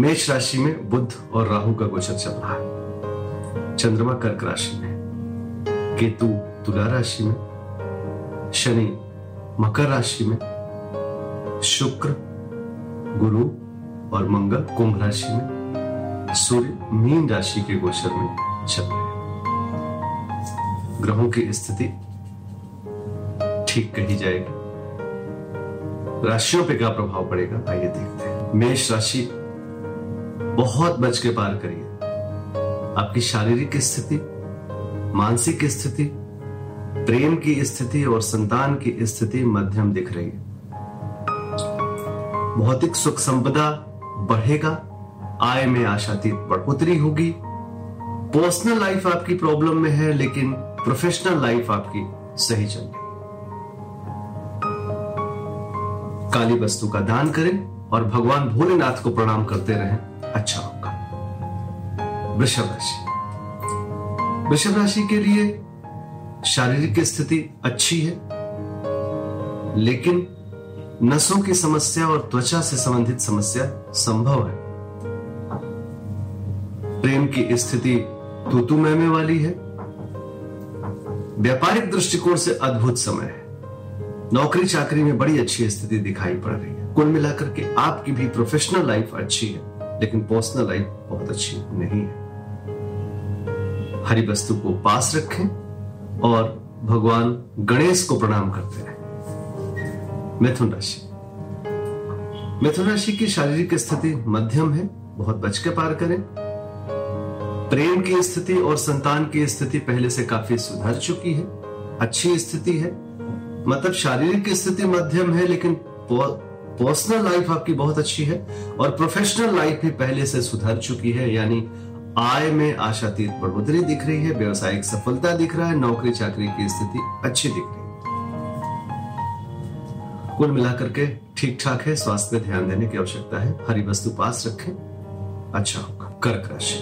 मेष राशि में बुद्ध और राहु का गोचर चल रहा है। चंद्रमा कर्क राशि में केतु तुला राशि में शनि मकर राशि में शुक्र, गुरु और मंगल कुंभ राशि में सूर्य मीन राशि के गोचर में चल रहे हैं। ग्रहों की स्थिति ठीक कही जाएगी। राशियों पे क्या प्रभाव पड़ेगा? आइए देखते हैं। मेष राशि बहुत बच के पार करिए। आपकी शारीरिक स्थिति, मानसिक स्थिति, प्रेम की स्थिति और संतान की स्थिति मध्यम दिख रही है। भौतिक सुख संपदा बढ़ेगा, आय में आशातीत बढ़ोतरी होगी। पर्सनल लाइफ आपकी प्रॉब्लम में है, लेकिन प्रोफेशनल लाइफ आपकी सही चल रही काली वस्तु का दान करें और भगवान भोलेनाथ को प्रणाम करते रहें। अच्छा होगा। वृषभ राशि। वृषभ राशि के लिए शारीरिक स्थिति अच्छी है, लेकिन नसों की समस्या और त्वचा से संबंधित समस्या संभव है। प्रेम की स्थिति तूतु मैमे वाली है। व्यापारिक दृष्टिकोण से अद्भुत समय है। नौकरी चाकरी में बड़ी अच्छी स्थिति दिखाई पड़ रही है। कुल मिलाकर के आपकी भी प्रोफेशनल लाइफ अच्छी है। लेकिन पर्सनल लाइफ बहुत अच्छी नहीं है। हरी वस्तु को पास रखें और भगवान गणेश को प्रणाम करते रहें। मिथुन राशि। मिथुन राशि की शारीरिक स्थिति मध्यम है, बहुत बच के पार करें। प्रेम की स्थिति और संतान की स्थिति पहले से काफ़ी सुधर चुकी है, अच्छी स्थिति है। मतलब शारीरिक स्थिति मध्यम है, लेकिन पर्सनल लाइफ आपकी बहुत अच्छी है और प्रोफेशनल लाइफ भी पहले से सुधर चुकी है, यानी आय में आशातीत बढ़ोतरी दिख रही है, व्यवसायिक सफलता दिख रहा है नौकरी चाकरी की स्थिति अच्छी दिख रही है। कुल मिलाकर के ठीक ठाक है, स्वास्थ्य में ध्यान देने की आवश्यकता है, हरी वस्तु पास रखें अच्छा होगा। कर्क राशि।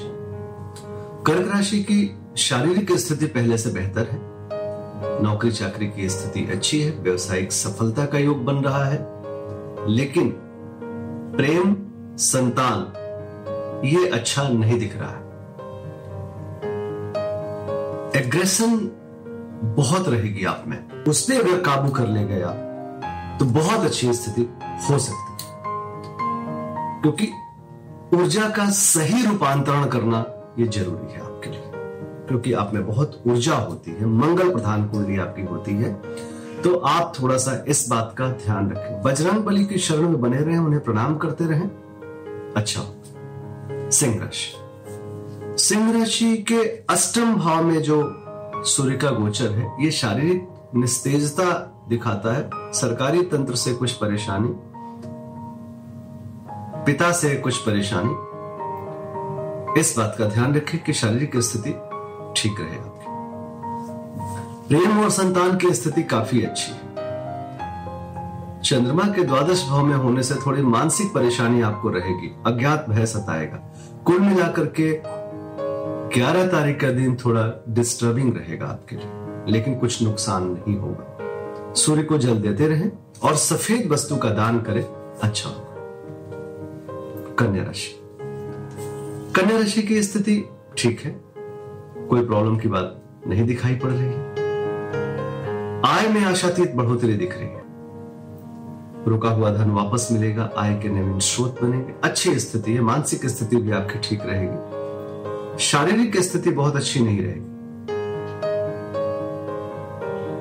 कर्क राशि की शारीरिक स्थिति पहले से बेहतर है नौकरी चाकरी की स्थिति अच्छी है, व्यवसायिक सफलता का योग बन रहा है लेकिन प्रेम, संतान, ये अच्छा नहीं दिख रहा है। एग्रेशन बहुत रहेगी आप में। उसने अगर काबू कर ले गया तो बहुत अच्छी स्थिति हो सकती है। क्योंकि ऊर्जा का सही रूपांतरण करना यह ज़रूरी है आपके लिए। क्योंकि आप में बहुत ऊर्जा होती है, मंगल प्रधान कुंडली आपकी होती है। तो आप थोड़ा सा इस बात का ध्यान रखें। बजरंग बली की शरण में बने रहें, उन्हें प्रणाम करते रहें। अच्छा सिंह राशि सिंह राशि के अष्टम भाव में जो सूर्य का गोचर है, ये शारीरिक निस्तेजता दिखाता है, सरकारी तंत्र से कुछ परेशानी, पिता से कुछ परेशानी। इस बात का ध्यान रखें कि शारीरिक स्थिति ठीक रहे प्रेम और संतान की स्थिति काफ़ी अच्छी है। चंद्रमा के द्वादश भाव में होने से थोड़ी मानसिक परेशानी आपको रहेगी, अज्ञात भय सताएगा। कुल मिलाकर के 11 तारीख का दिन थोड़ा डिस्टर्बिंग रहेगा आपके लिए, लेकिन कुछ नुकसान नहीं होगा। सूर्य को जल देते रहें और सफ़ेद वस्तु का दान करें अच्छा होगा। कन्या राशि। कन्या राशि की स्थिति ठीक है, कोई प्रॉब्लम की बात नहीं दिखाई पड़ रही। है आय में आशातीत बढ़ोतरी दिख रही है। रुका हुआ धन वापस मिलेगा, आय के नवीन स्रोत बनेंगे। अच्छी स्थिति है, मानसिक स्थिति भी आपकी ठीक रहेगी। शारीरिक स्थिति बहुत अच्छी नहीं रहेगी।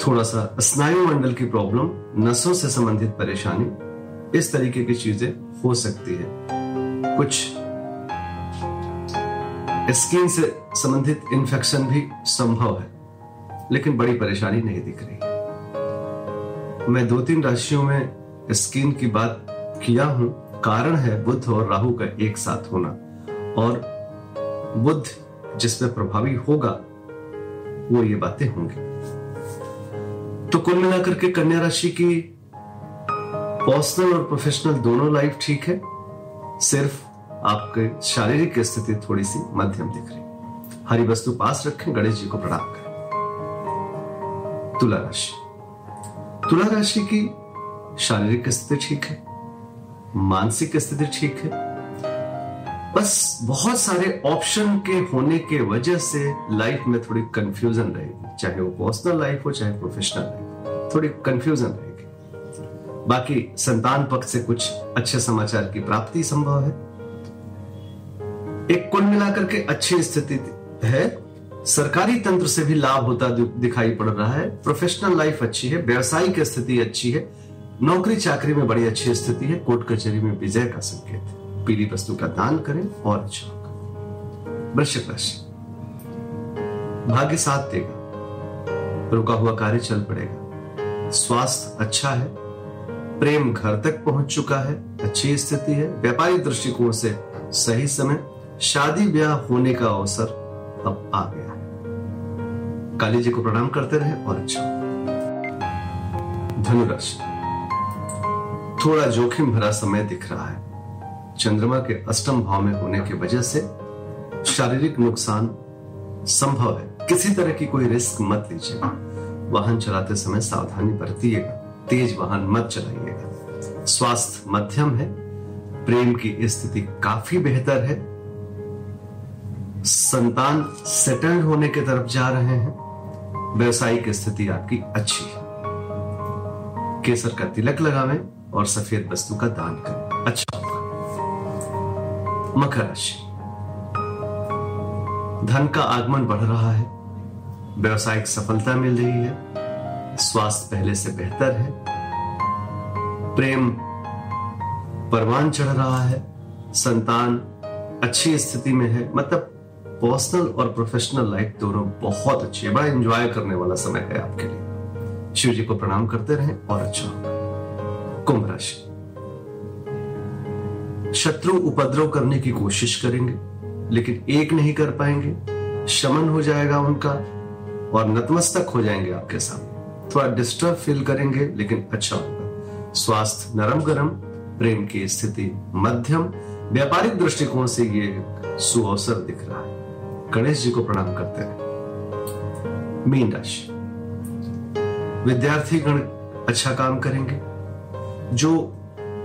थोड़ा सा स्नायु मंडल की प्रॉब्लम, नसों से संबंधित परेशानी, इस तरीके की चीज़ें हो सकती है। कुछ स्किन से संबंधित इन्फेक्शन भी संभव है, लेकिन बड़ी परेशानी नहीं दिख रही। मैं दो तीन राशियों में स्किन की बात किया हूँ। कारण है बुद्ध और राहु का एक साथ होना। और बुद्ध जिसमें प्रभावी होगा, वो ये बातें होंगी। तो कुल मिलाकर के कन्या राशि की पर्सनल और प्रोफेशनल दोनों लाइफ ठीक है। सिर्फ़ आपके शारीरिक स्थिति थोड़ी सी मध्यम दिख रही हरी वस्तु पास रखें, गणेश जी को प्रणाम करें। तुला राशि। तुला राशि की शारीरिक स्थिति ठीक है, मानसिक स्थिति ठीक है। बस बहुत सारे ऑप्शन के होने के वजह से लाइफ में थोड़ी कंफ्यूजन रहेगी, चाहे वो पर्सनल लाइफ हो, चाहे प्रोफेशनल लाइफ थोड़ी कंफ्यूजन रहेगी। बाकी संतान पक्ष से कुछ अच्छे समाचार की प्राप्ति संभव है। एक कुल मिलाकर के अच्छी स्थिति है सरकारी तंत्र से भी लाभ होता दिखाई पड़ रहा है। प्रोफेशनल लाइफ अच्छी है, व्यवसायिक स्थिति अच्छी है, नौकरी चाकरी में बड़ी अच्छी स्थिति है, कोर्ट कचहरी में विजय का संकेत पीली वस्तु का दान करें और अच्छा होगा। वृश्चिक राशि। भाग्य साथ देगा। रुका हुआ कार्य चल पड़ेगा। स्वास्थ्य अच्छा है। प्रेम घर तक पहुँच चुका है। अच्छी स्थिति है। व्यापारिक दृष्टिकोण से सही समय। शादी ब्याह होने का अवसर अब आ गया काली जी को प्रणाम करते रहे और अच्छा। धनुराशि थोड़ा जोखिम भरा समय दिख रहा है। चंद्रमा के अष्टम भाव में होने की वजह से शारीरिक नुकसान संभव है। किसी तरह की कोई रिस्क मत लीजिएगा वाहन चलाते समय सावधानी बरतिएगा। तेज वाहन मत चलाइएगा। स्वास्थ्य मध्यम है। प्रेम की स्थिति काफ़ी बेहतर है। संतान सेटल्ड होने की तरफ़ जा रहे हैं। व्यवसायिक स्थिति आपकी अच्छी है। केसर का तिलक लगावे और सफ़ेद वस्तु का दान करें। अच्छा होगा। मकर राशि। धन का आगमन बढ़ रहा है। व्यवसायिक सफलता मिल रही है। स्वास्थ्य पहले से बेहतर है। प्रेम परवान चढ़ रहा है। संतान अच्छी स्थिति में है। मतलब पर्सनल और प्रोफेशनल लाइफ दोनों बहुत अच्छी है। बड़ा एंजॉय करने वाला समय है आपके लिए। शिव जी को प्रणाम करते रहें और अच्छा होगा कुंभ राशि। शत्रु उपद्रव करने की कोशिश करेंगे, लेकिन एक नहीं कर पाएँगे। शमन हो जाएगा उनका और नतमस्तक हो जाएँगे आपके सामने। थोड़ा डिस्टर्ब फील करेंगे, लेकिन अच्छा होगा। स्वास्थ्य नरम गरम, प्रेम की स्थिति मध्यम। व्यापारिक दृष्टिकोण से ये सुअवसर दिख रहा है। गणेश जी को प्रणाम करते हैं। मीन राशि। विद्यार्थी गण अच्छा काम करेंगे, जो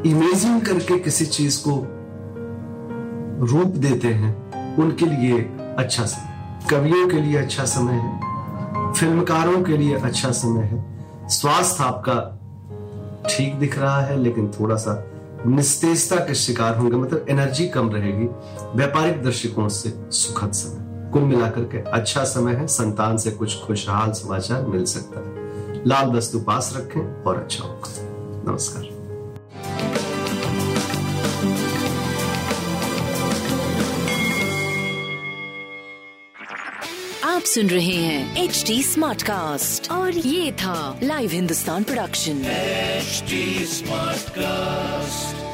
इमेजिन करके किसी चीज़ को रूप देते हैं, उनके लिए अच्छा समय कवियों के लिए अच्छा समय है, फिल्मकारों के लिए अच्छा समय है। स्वास्थ्य आपका ठीक दिख रहा है, लेकिन थोड़ा सा निस्तेजता के शिकार होंगे मतलब एनर्जी कम रहेगी। व्यापारिक दृष्टिकोण से सुखद समय। कुल मिलाकर के अच्छा समय है संतान से कुछ खुशहाल समाचार मिल सकता है। लाल वस्तु पास रखें और अच्छा होगा। नमस्कार। आप सुन रहे हैं एच डी स्मार्ट कास्ट और ये था live Hindustan production smart cast